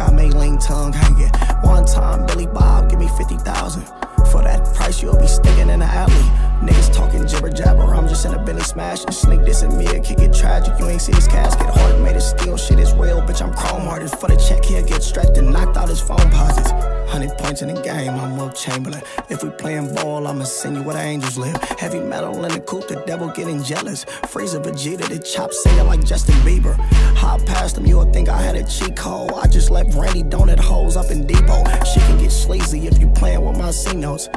I made lean tongue hanging. One time, Billy Bob, give me 50,000. For that price, you'll be sticking in the alley. Niggas talking jibber jabber, I'm just in a Bentley smashing. Sneak this in me, it kick it tragic. You ain't see his casket. Heart made of steel, shit is real, bitch. I'm chrome hearted. For the check, he'll get stretched and knocked out his phone. 100 points in the game, I'm Wilt Chamberlain. If we playing ball, I'ma send you where the angels live. Heavy metal in the coupe, the devil getting jealous. Frieza Vegeta, the chop singing like Justin Bieber. Hop past him, you would think I had a cheat code. I just left Randy Donut holes up in Depot. She can get sleazy if you playing with my C notes.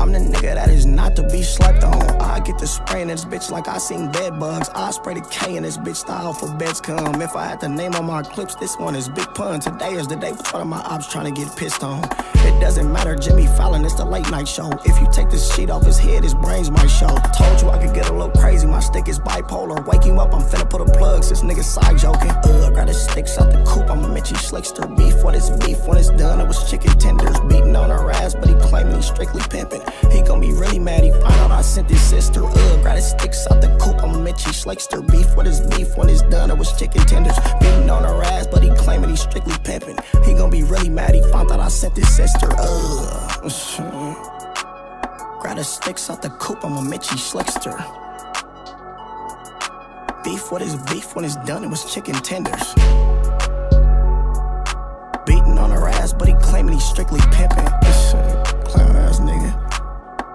I'm the nigga that is not to be slept on. I get to spraying this bitch like I seen bed bugs. I spray the K in this bitch style for beds come. If I had to name on my clips, this one is Big Pun. Today is the day for one of my ops trying to get pissed on. It doesn't matter, Jimmy Fallon, it's the late night show. If you take this sheet off his head, his brains might show. Told you I could get a little crazy, my stick is bipolar. Wake him up, I'm finna put a plug, this nigga side joking. Uh, grab his sticks out the coop, I'm a Mitchy Slickster. Beef, what is beef? When it's done, it was chicken tenders. Beating on her ass, but he claiming he's strictly pimping. He gon' be really mad, he find out I sent his sister. Uh, grab his sticks out the coop, I'm Mitchy Slickster. Beef, what is beef? When it's done, it was chicken tenders. Beating on her ass, but he claiming he's strictly pimping. He gon' be really mad, he found out I sent his sister. Uh, grab the sticks out the coop, I'm a Mitchy Slickster. Beef, what is beef? When it's done, it was chicken tenders. Beating on her ass, but he claiming he's strictly pimping. Clown ass nigga.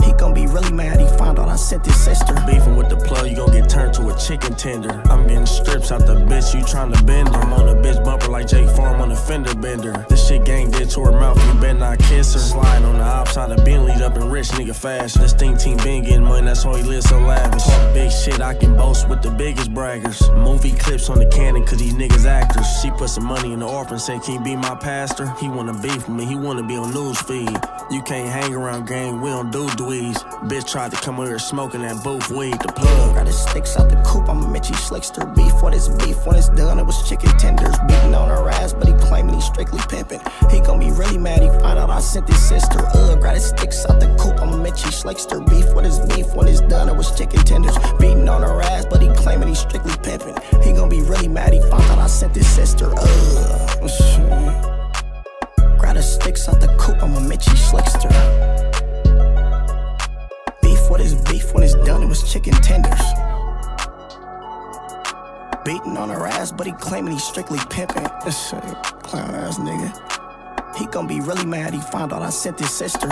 He gon' be really mad, he found out I sent his sister. Beefing with the plug, you gon' get turned to a chicken tender. I'm getting strips out the bitch, you tryna bend her. I'm on a bitch bumper like Jake Farm on a fender bender. This shit gang did to her mouth, you better not kiss her. Slide on the outside of Bentley up in rich nigga fast. This thing team been getting money, that's why he live so lavish. Talk big shit, I can boast with the biggest braggers. Movie clips on the cannon, cause these niggas actors. She put some money in the orphan, said, Can you be my pastor? He wanna beef with me, he wanna be on news feed. You can't hang around gang, we don't do dweebs. Bitch tried to come over here smoking that booth weed, the plug. Got his sticks out the coop, I'm a Mitchy Slickster. Beef, what is beef? When it's done, it was chicken tenders. Beating on her ass, but he claiming he's strictly pimping. He gon' be really mad, I sent his sister. Uh, grab the sticks out the coop, I'm a Mitchy Slickster. Beef, what is beef? When it's done, it was chicken tenders. Beating on her ass, but he claiming he's strictly pimping. He gon' be really mad, he found out I sent his sister. Shit. Grab the sticks out the coop, I'm a Mitchy Slickster. Beef, what is beef? When it's done, it was chicken tenders. Beating on her ass, but he claiming he's strictly pimping. Clown ass nigga. He gon' be really mad, he found out I sent his sister.